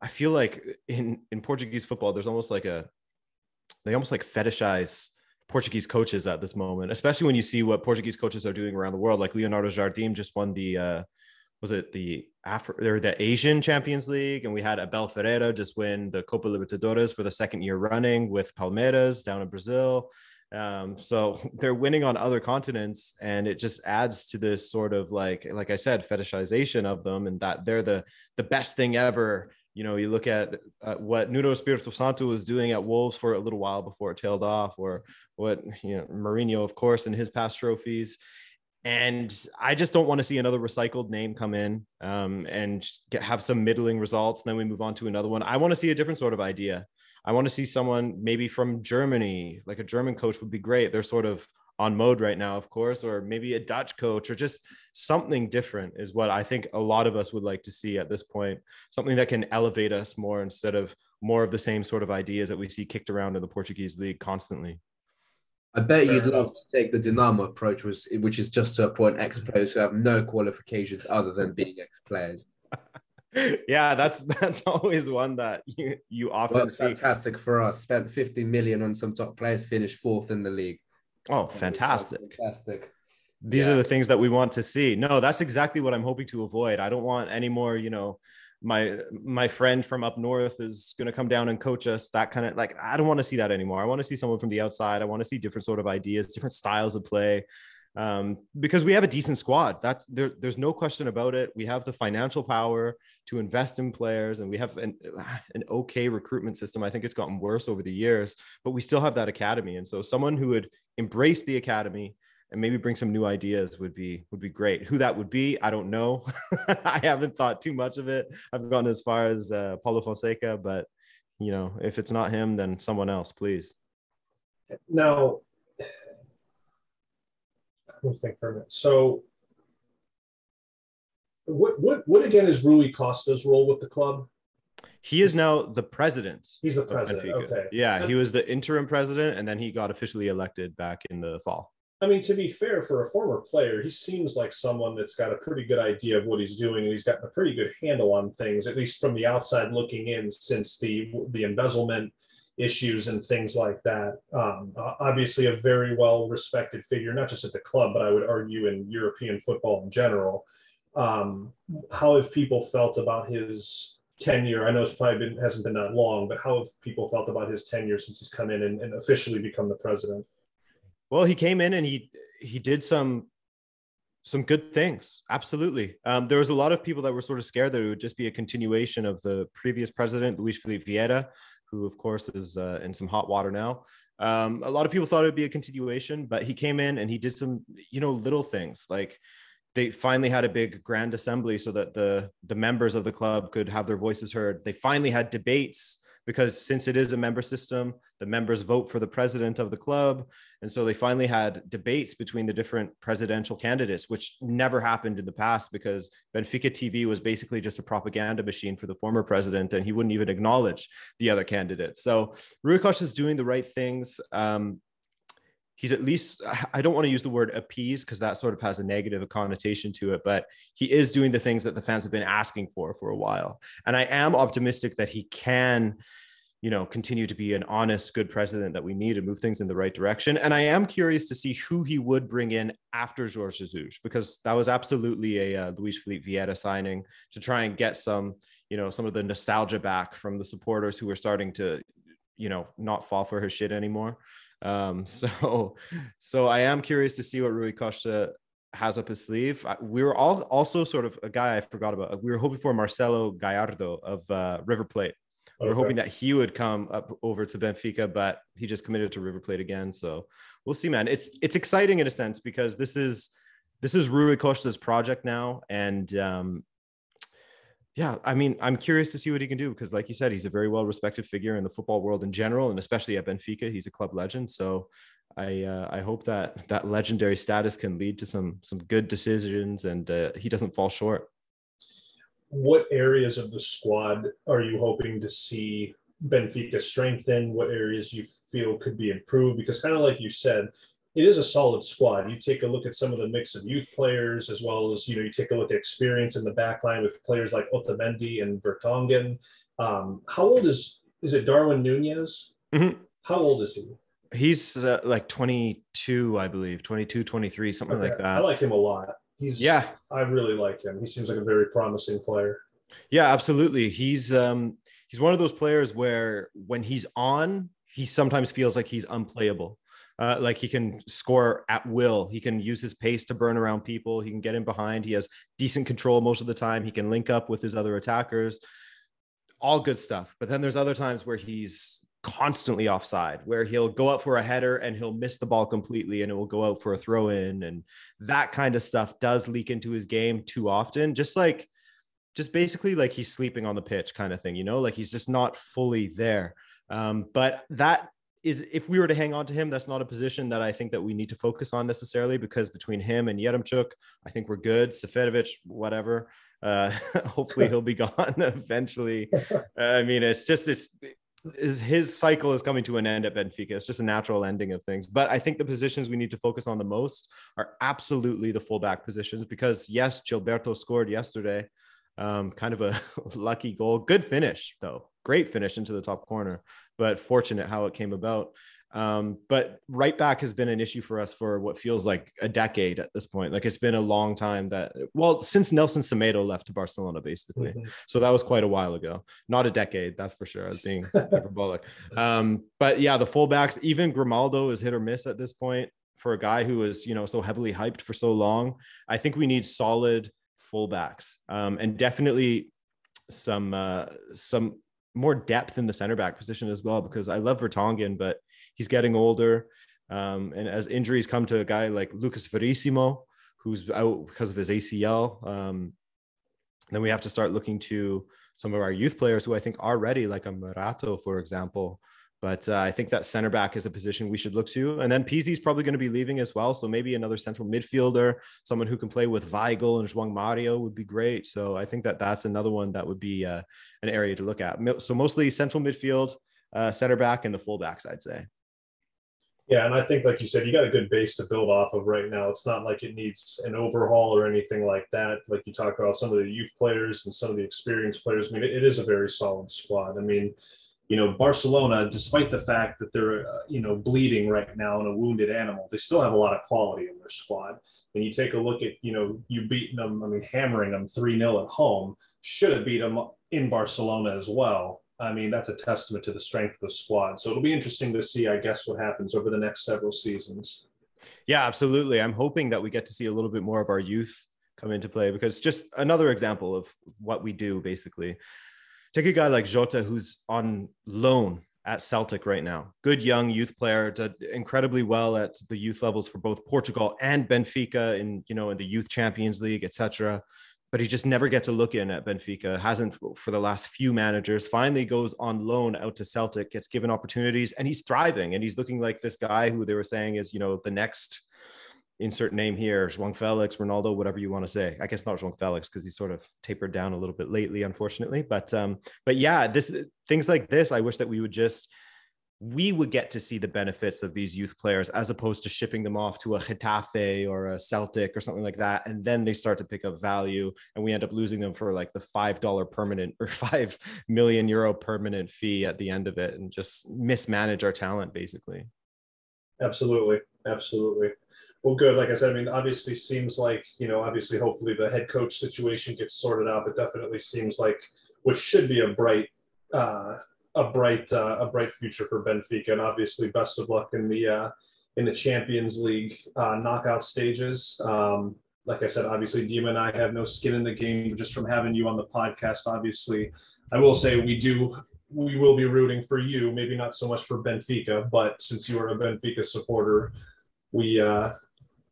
I feel like in in Portuguese football, there's almost like a they almost like fetishize Portuguese coaches at this moment, especially when you see what Portuguese coaches are doing around the world. Like Leonardo Jardim just won the uh, was it the Afro or the Asian Champions League, and we had Abel Ferreira just win the Copa Libertadores for the second year running with Palmeiras down in Brazil. Um, so they're winning on other continents, and it just adds to this sort of like, like I said, fetishization of them, and that they're the the best thing ever you know, you look at uh, what Nuno Espirito Santo was doing at Wolves for a little while before it tailed off, or what you know Mourinho, of course, and his past trophies. And I just don't want to see another recycled name come in um, and get, have some middling results. And then we move on to another one. I want to see a different sort of idea. I want to see someone maybe from Germany, like a German coach would be great. They're sort of on mode right now, of course, or maybe a Dutch coach or just something different is what I think a lot of us would like to see at this point. Something that can elevate us more instead of more of the same sort of ideas that we see kicked around in the Portuguese league constantly. I bet Fair you'd enough. love to take the Dinamo approach, which is just to appoint ex players who have no qualifications other than being ex players. Yeah, that's that's always one that you you often see. Fantastic for us. Spent 50 million on some top players, finished fourth in the league. Oh, fantastic! Fantastic. These yeah. are the things that we want to see. No, that's exactly what I'm hoping to avoid. I don't want any more, you know, my my friend from up north is going to come down and coach us that kind of like i don't want to see that anymore i want to see someone from the outside i want to see different sort of ideas different styles of play um, because we have a decent squad that's there, there's no question about it we have the financial power to invest in players and we have an, an okay recruitment system i think it's gotten worse over the years but we still have that academy and so someone who would embrace the academy and maybe bring some new ideas would be would be great. Who that would be, I don't know. I haven't thought too much of it. I've gone as far as uh, Paulo Fonseca, but you know, if it's not him, then someone else, please. Now, me think for a minute. So, what what what again is Rui Costa's role with the club? He is now the president. He's the president. Okay. Yeah, he was the interim president, and then he got officially elected back in the fall. I mean, to be fair, for a former player, he seems like someone that's got a pretty good idea of what he's doing, and he's got a pretty good handle on things, at least from the outside looking in, since the the embezzlement issues and things like that. Um, obviously, a very well respected figure, not just at the club, but I would argue in European football in general. Um, how have people felt about his tenure? I know it's probably been hasn't been that long, but how have people felt about his tenure since he's come in and, and officially become the president? Well, he came in and he he did some some good things. Absolutely. Um, there was a lot of people that were sort of scared that it would just be a continuation of the previous president, Luis Felipe Vieira, who of course is uh, in some hot water now. Um, a lot of people thought it would be a continuation, but he came in and he did some, you know, little things like they finally had a big grand assembly so that the the members of the club could have their voices heard. They finally had debates because since it is a member system, the members vote for the president of the club. And so they finally had debates between the different presidential candidates, which never happened in the past because Benfica TV was basically just a propaganda machine for the former president and he wouldn't even acknowledge the other candidates. So Rui Costa is doing the right things. Um, he's at least i don't want to use the word appease because that sort of has a negative connotation to it but he is doing the things that the fans have been asking for for a while. And i am optimistic that he can you know continue to be an honest good president that we need to move things in the right direction. And i am curious to see who he would bring in after Jorge Jesus because that was absolutely a uh, Luis Felipe Vieira signing to try and get some you know some of the nostalgia back from the supporters who were starting to you know not fall for his shit anymore um, so, so I am curious to see what Rui Costa has up his sleeve. We were all also sort of a guy I forgot about. We were hoping for Marcelo Gallardo of uh, River Plate. We were hoping that he would come up over to Benfica, but he just committed to River Plate again. So we'll see, man. It's it's exciting in a sense because this is this is Rui Costa's project now, and um, yeah, I mean, I'm curious to see what he can do because, like you said, he's a very well respected figure in the football world in general, and especially at Benfica, he's a club legend. So, I uh, I hope that that legendary status can lead to some some good decisions, and uh, he doesn't fall short. What areas of the squad are you hoping to see Benfica strengthen? What areas you feel could be improved? Because, kind of like you said, it is a solid squad. You take a look at some of the mix of youth players, as well as you know, you take a look at experience in the back line with players like Otamendi and Vertonghen. Um, how old is is it Darwin Nunez? Mm-hmm. How old is he? He's uh, like 22, I believe, 22, 23, something okay. like that. I like him a lot. He's yeah, I really like him. He seems like a very promising player. Yeah, absolutely. He's um he's one of those players where when he's on, he sometimes feels like he's unplayable. Uh, like he can score at will. He can use his pace to burn around people. He can get in behind. He has decent control most of the time. He can link up with his other attackers. All good stuff. But then there's other times where he's constantly offside where he'll go up for a header and he'll miss the ball completely and it will go out for a throw in and that kind of stuff does leak into his game too often just like just basically like he's sleeping on the pitch kind of thing you know like he's just not fully there um, but that is if we were to hang on to him, that's not a position that I think that we need to focus on necessarily because between him and Yaremchuk, I think we're good. Seferovic, whatever. Uh, hopefully he'll be gone eventually. I mean, it's just it's is his cycle is coming to an end at Benfica. It's just a natural ending of things. But I think the positions we need to focus on the most are absolutely the fullback positions because yes, Gilberto scored yesterday. Um, kind of a lucky goal. Good finish though. Great finish into the top corner, but fortunate how it came about. Um, but right back has been an issue for us for what feels like a decade at this point. Like it's been a long time that, well, since Nelson Semedo left to Barcelona, basically. Mm-hmm. So that was quite a while ago. Not a decade, that's for sure. I was being hyperbolic. Um, but yeah, the fullbacks, even Grimaldo is hit or miss at this point for a guy who was, you know, so heavily hyped for so long. I think we need solid fullbacks um, and definitely some uh, some more depth in the center back position as well because I love Vertonghen, but he's getting older. Um, and as injuries come to a guy like Lucas Verissimo, who's out because of his ACL, um, then we have to start looking to some of our youth players who I think are ready, like a Morato, for example. But uh, I think that center back is a position we should look to. And then Pizzi's probably going to be leaving as well. So maybe another central midfielder, someone who can play with Weigl and João Mario would be great. So I think that that's another one that would be uh, an area to look at. So mostly central midfield, uh, center back, and the fullbacks, I'd say. Yeah, and I think, like you said, you got a good base to build off of right now. It's not like it needs an overhaul or anything like that. Like you talk about some of the youth players and some of the experienced players. I mean, it is a very solid squad. I mean, you know, Barcelona, despite the fact that they're, uh, you know, bleeding right now in a wounded animal, they still have a lot of quality in their squad. And you take a look at, you know, you beating them, I mean, hammering them 3 0 at home, should have beat them in Barcelona as well. I mean, that's a testament to the strength of the squad. So it'll be interesting to see, I guess, what happens over the next several seasons. Yeah, absolutely. I'm hoping that we get to see a little bit more of our youth come into play because just another example of what we do basically take a guy like Jota, who's on loan at Celtic right now. Good young youth player, did incredibly well at the youth levels for both Portugal and Benfica in you know in the Youth Champions League, etc. But he just never gets a look in at Benfica. Hasn't for the last few managers. Finally goes on loan out to Celtic, gets given opportunities, and he's thriving. And he's looking like this guy who they were saying is you know the next insert name here, João Felix, Ronaldo, whatever you want to say. I guess not João Felix because he's sort of tapered down a little bit lately, unfortunately. But um, but yeah, this things like this, I wish that we would just we would get to see the benefits of these youth players as opposed to shipping them off to a Getafe or a Celtic or something like that. And then they start to pick up value and we end up losing them for like the $5 permanent or 5 million euro permanent fee at the end of it and just mismanage our talent basically. Absolutely. Absolutely. Well, good. Like I said, I mean, obviously seems like, you know, obviously, hopefully the head coach situation gets sorted out, but definitely seems like which should be a bright, uh, a bright, uh, a bright future for Benfica. And obviously, best of luck in the, uh, in the Champions League uh, knockout stages. Um, like I said, obviously, Dima and I have no skin in the game just from having you on the podcast. Obviously, I will say we do we will be rooting for you, maybe not so much for Benfica, but since you are a Benfica supporter, we uh,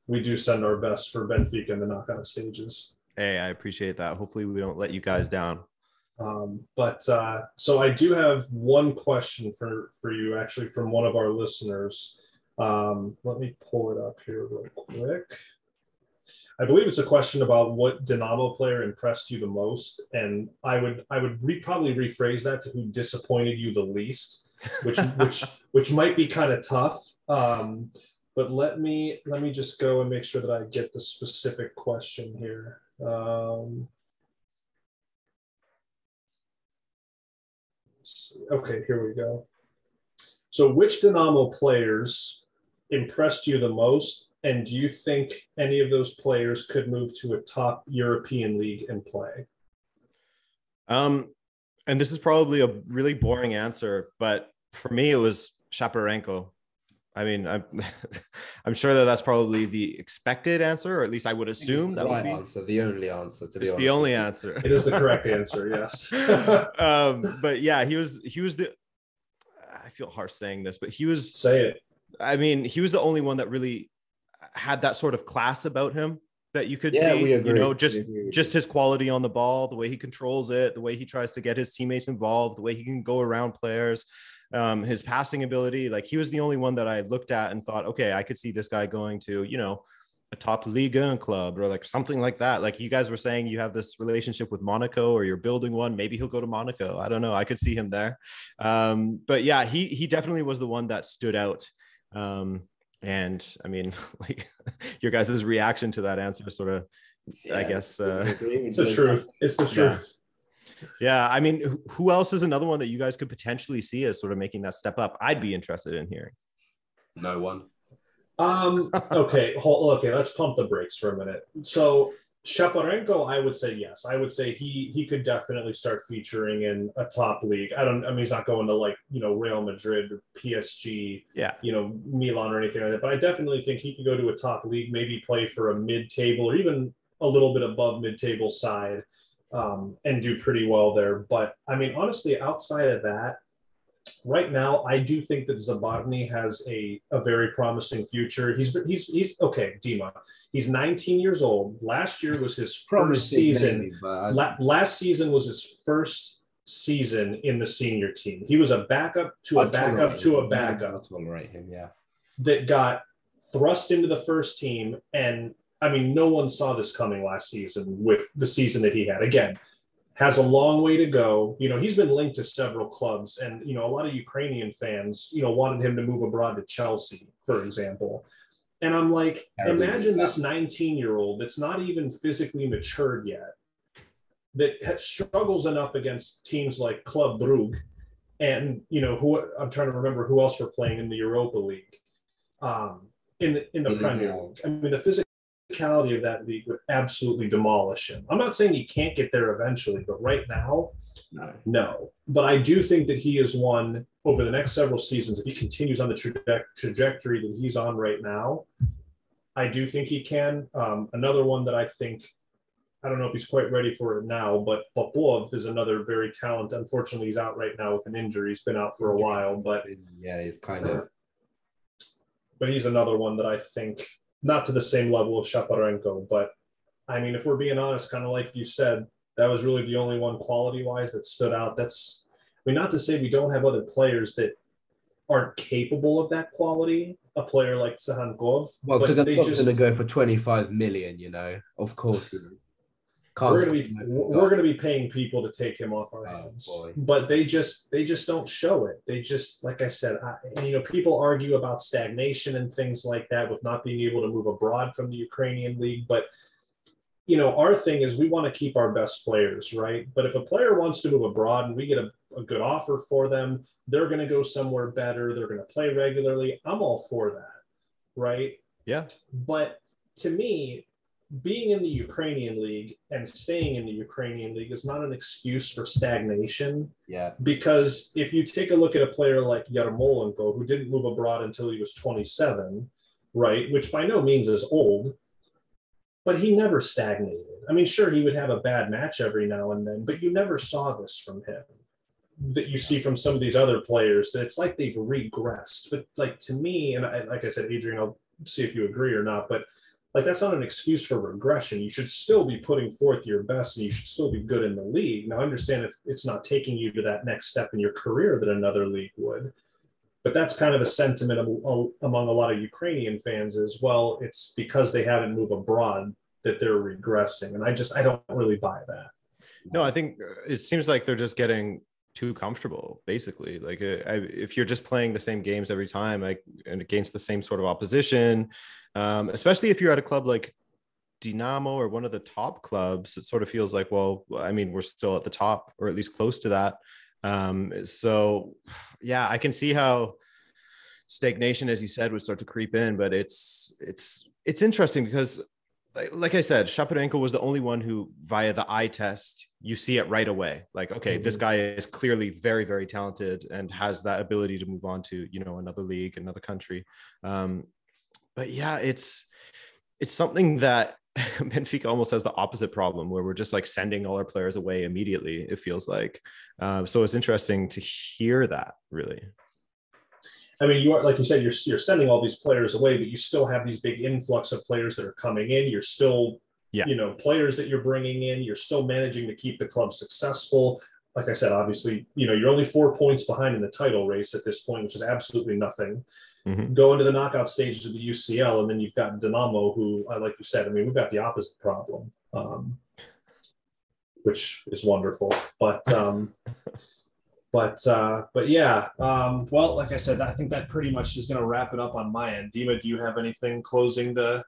we do send our best for Benfica in the knockout stages. Hey, I appreciate that. Hopefully, we don't let you guys down. Um, but uh, so I do have one question for for you, actually, from one of our listeners. Um, let me pull it up here real quick. I believe it's a question about what Dinamo player impressed you the most, and I would I would re- probably rephrase that to who disappointed you the least, which which which might be kind of tough. Um, but let me let me just go and make sure that I get the specific question here. Um, okay, here we go. So, which Dinamo players impressed you the most, and do you think any of those players could move to a top European league and play? Um, and this is probably a really boring answer, but for me, it was Shaparenko. I mean, I'm I'm sure that that's probably the expected answer, or at least I would assume that right would be answer, the only answer. To be it's honest. the only answer. It is the correct answer. Yes. um, but yeah, he was he was the. I feel harsh saying this, but he was say it. I mean, he was the only one that really had that sort of class about him that you could Yeah, see. we agree. You know, just agree just his quality on the ball, the way he controls it, the way he tries to get his teammates involved, the way he can go around players, um, his passing ability. Like he was the only one that I looked at and thought, okay, I could see this guy going to, you know, a top league club or like something like that. Like you guys were saying, you have this relationship with Monaco or you're building one. Maybe he'll go to Monaco. I don't know. I could see him there. Um, but yeah, he he definitely was the one that stood out. Um, and I mean, like your guys' reaction to that answer sort of I guess, uh, It's the truth. It's the Yeah. truth. Yeah, I mean, who- who else is another one that you guys could potentially see as sort of making that step up? I'd be interested in hearing. No one. Um. Okay. Hold, okay. Let's pump the brakes for a minute. So Shaparenko, I would say yes. I would say he he could definitely start featuring in a top league. I don't. I mean, he's not going to like you know Real Madrid, or PSG, Yeah, you know Milan or anything like that. But I definitely think he could go to a top league, maybe play for a mid-table or even a little bit above mid-table side, um, and do pretty well there. But I mean, honestly, outside of that, right now, I do think that Zabarnyi has a, a very promising future. He's he's he's okay, Dima. He's 19 years old. Last year was his first Promising, season. maybe, I- La- last season was his first season in the senior team. He was a backup to a backup to a backup I'll tolerate him. Yeah. that got thrust into the first team. And I mean, no one saw this coming last season with the season that he had. Again, has a long way to go. You know, he's been linked to several clubs, and you know, a lot of Ukrainian fans, you know, wanted him to move abroad to Chelsea, for example. And I'm like, imagine this 19 year old that's not even physically matured yet, that ha- struggles enough against teams like Club Brugge, and you know, who I'm trying to remember who else were playing in the Europa League um, in the in the. Premier League. I mean, the physicality of that league would absolutely demolish him. I'm not saying he can't get there eventually, but right now, No. no. But I do think that he is one over the next several seasons. If he continues on the traje- trajectory that he's on right now, I do think he can. Um, another one that I think. I don't know if he's quite ready for it now, but Popov is another very talented. Unfortunately, he's out right now with an injury. He's been out for a while, but Yeah, he's kind of. but he's another one that I think not to the same level of Shaparenko, but I mean, if we're being honest, kind of like you said, that was really the only one quality wise that stood out. That's, I mean, not to say we don't have other players that aren't capable of that quality. A player like Tsyhankov, Well, so just, going to go for 25 million, you know. Of course he is. We're gonna be to oh. we're gonna be paying people to take him off our Oh, hands, boy. but they just they just don't show it. They just like I said, I, you know, people argue about stagnation and things like that with not being able to move abroad from the Ukrainian league, but you know, our thing is we want to keep our best players, right? But if a player wants to move abroad and we get a, a good offer for them, they're going to go somewhere better. They're going to play regularly. I'm all for that, right? yeah, But to me, being in the Ukrainian league and staying in the Ukrainian league is not an excuse for stagnation. Yeah. Because if you take a look at a player like Yarmolenko, who didn't move abroad until he was 27, right, which by no means is old, but he never stagnated. I mean, sure, he would have a bad match every now and then, but you never saw this from him that you see from some of these other players that it's like they've regressed. But like to me, and I, like I said, Adrian, I'll see if you agree or not, but like that's not an excuse for regression. You should still be putting forth your best and you should still be good in the league. Now, I understand if it's not taking you to that next step in your career that another league would. But that's kind of a sentiment among a lot of Ukrainian fans as well. It's because they haven't moved abroad that they're regressing. And I just, I don't really buy that. no, I think uh, it seems like they're just getting too comfortable, basically. Like uh, I, if you're just playing the same games every time, like and against the same sort of opposition, um, especially if you're at a club like Dinamo or one of the top clubs, it sort of feels like, well, I mean, we're still at the top or at least close to that. Um, so, yeah, I can see how stagnation, as you said, would start to creep in. But it's it's it's interesting because, like, like I said, Shaparenko was the only one who, via the eye test, you see it right away. Like, okay, this guy is clearly very very talented and has that ability to move on to you know another league, another country. Um, but yeah, it's it's something that Benfica almost has the opposite problem where we're just like sending all our players away immediately. It feels like, um, so it's interesting to hear that really. I mean, you are like you said, you're you're sending all these players away, but you still have these big influx of players that are coming in. You're still, Yeah. you know, players that you're bringing in. You're still managing to keep the club successful. Like I said, obviously, you know, you're only four points behind in the title race at this point, which is absolutely nothing. Mhm. Go into the knockout stages of the UCL, and then you've got Dinamo, who, uh, like you said, I mean, we've got the opposite problem, um, which is wonderful. But um, but uh, but yeah, um, well, like I said, I think that pretty much is going to wrap it up on my end. Dima, do you have anything closing to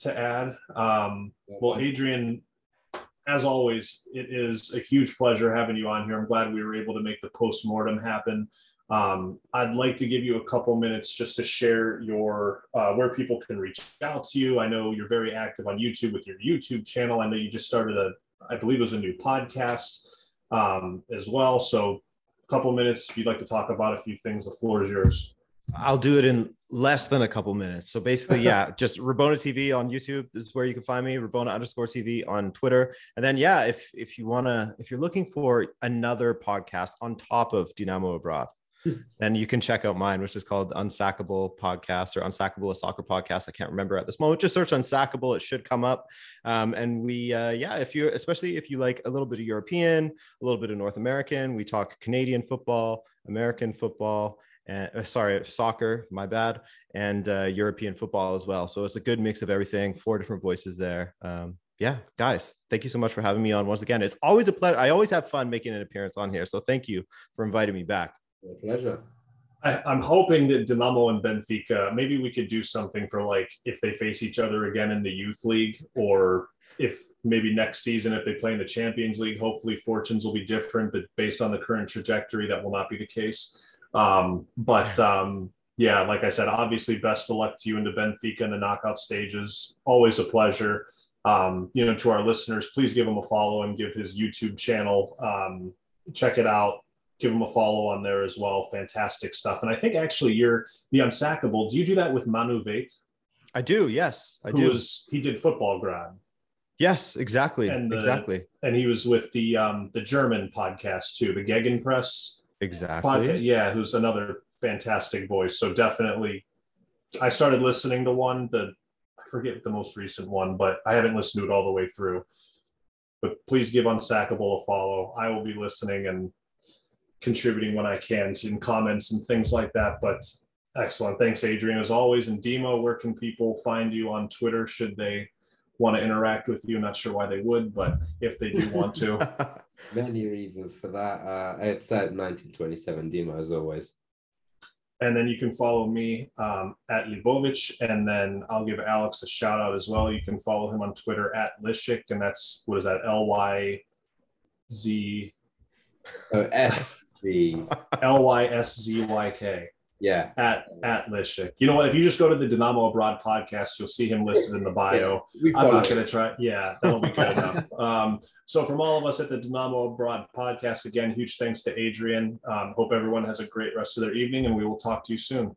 to add? Um, well, Adrian, as always, it is a huge pleasure having you on here. I'm glad we were able to make the post mortem happen. Um, I'd like to give you a couple minutes just to share your uh, where people can reach out to you. I know you're very active on YouTube with your YouTube channel. I know you just started a, I believe it was a new podcast um, as well. So, a couple minutes if you'd like to talk about a few things. The floor is yours. I'll do it in less than a couple minutes. So basically, yeah, just Rabona TV on YouTube This is where you can find me. Rabona underscore TV on Twitter, and then yeah, if if you wanna, if you're looking for another podcast on top of Dynamo Abroad, then you can check out mine, which is called Unsackable Podcast or Unsackable a Soccer Podcast. I can't remember at this moment. Just search Unsackable; it should come up. Um, and we, uh, yeah, if you, especially if you like a little bit of European, a little bit of North American, we talk Canadian football, American football and uh, sorry, soccer, my bad, and uh, European football as well. So it's a good mix of everything. Four different voices there. Um, yeah, guys, thank you so much for having me on once again. It's always a pleasure. I always have fun making an appearance on here. So thank you for inviting me back. My pleasure. I, I'm hoping that Dinamo and Benfica, maybe we could do something for like if they face each other again in the youth league, or if maybe next season if they play in the Champions League, hopefully fortunes will be different. But based on the current trajectory, that will not be the case. Um, but um, yeah, like I said, obviously, best of luck to you in the Benfica in the knockout stages. Always a pleasure. Um, you know, to our listeners, please give him a follow and give his YouTube channel. Um, check it out. Give him a follow on there as well. Fantastic stuff. And I think actually you're the unsackable. Do you do that with Manu Vate? I do. Yes, I do. Was, he did football grad. yes, exactly. And the- exactly. And he was with the um, the German podcast too, the Gegenpress. Exactly. Yeah, who's another fantastic voice. So definitely, I started listening to one. The I forget the most recent one, but I haven't listened to it all the way through. But please give Unsackable a follow. I will be listening and contributing when I can in comments and things like that. But excellent, thanks, Adrian, as always. And Dima, where can people find you on Twitter? Should they want to interact with you? Not sure why they would, but if they do want to. Many reasons for that. Uh, it's at 1927 Dima as always. And then you can follow me um, at Libovich, and then I'll give Alex a shout out as well. You can follow him on Twitter at Lishik, and that's what is that? L Y Z Oh, S C. L Y S Z Y K Yeah. at at Lishik. You know what? If you just go to the Dynamo Abroad podcast, you'll see him listed in the bio. We I'm not going to try. Yeah, that'll be good enough. Um, so, from all of us at the Dynamo Abroad podcast, again, huge thanks to Adrian. Um, hope everyone has a great rest of their evening, and we will talk to you soon.